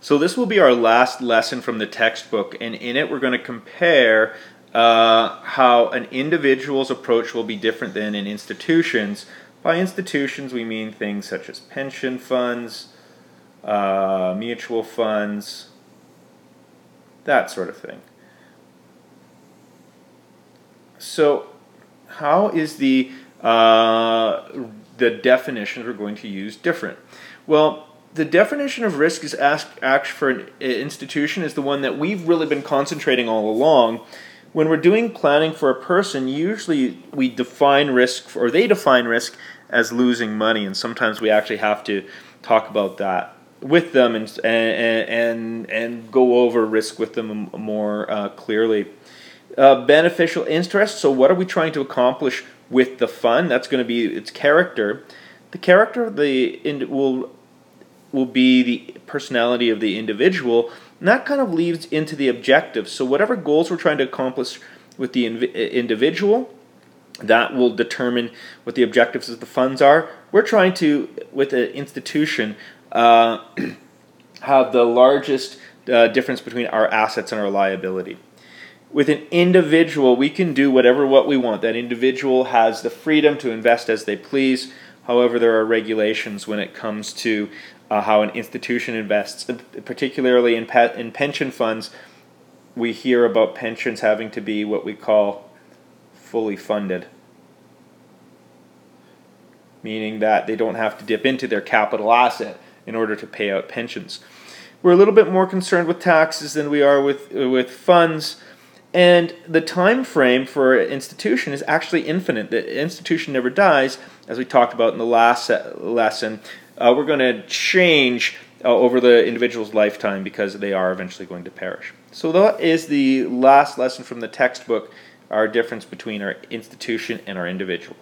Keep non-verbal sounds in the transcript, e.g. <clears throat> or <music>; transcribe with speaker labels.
Speaker 1: So this will be our last lesson from the textbook, and in it we're going to compare uh, how an individual's approach will be different than an institution's. By institutions, we mean things such as pension funds, uh, mutual funds, that sort of thing. So, how is the uh, the definitions we're going to use different? Well, the definition of risk is asked for an institution is the one that we've really been concentrating all along. When we're doing planning for a person, usually we define risk, or they define risk as losing money, and sometimes we actually have to talk about that with them and and and, and go over risk with them more uh, clearly. Uh, beneficial interest. So, what are we trying to accomplish with the fund? That's going to be its character. The character of the will will be the personality of the individual, and that kind of leads into the objectives. So, whatever goals we're trying to accomplish with the inv- individual, that will determine what the objectives of the funds are. We're trying to, with an institution, uh, <clears throat> have the largest uh, difference between our assets and our liability. With an individual, we can do whatever what we want. That individual has the freedom to invest as they please. However, there are regulations when it comes to uh, how an institution invests, particularly in, in pension funds. We hear about pensions having to be what we call fully funded, meaning that they don't have to dip into their capital asset in order to pay out pensions. We're a little bit more concerned with taxes than we are with with funds. And the time frame for an institution is actually infinite. The institution never dies, as we talked about in the last lesson uh, we're going to change uh, over the individual's lifetime because they are eventually going to perish. So that is the last lesson from the textbook, our difference between our institution and our individual.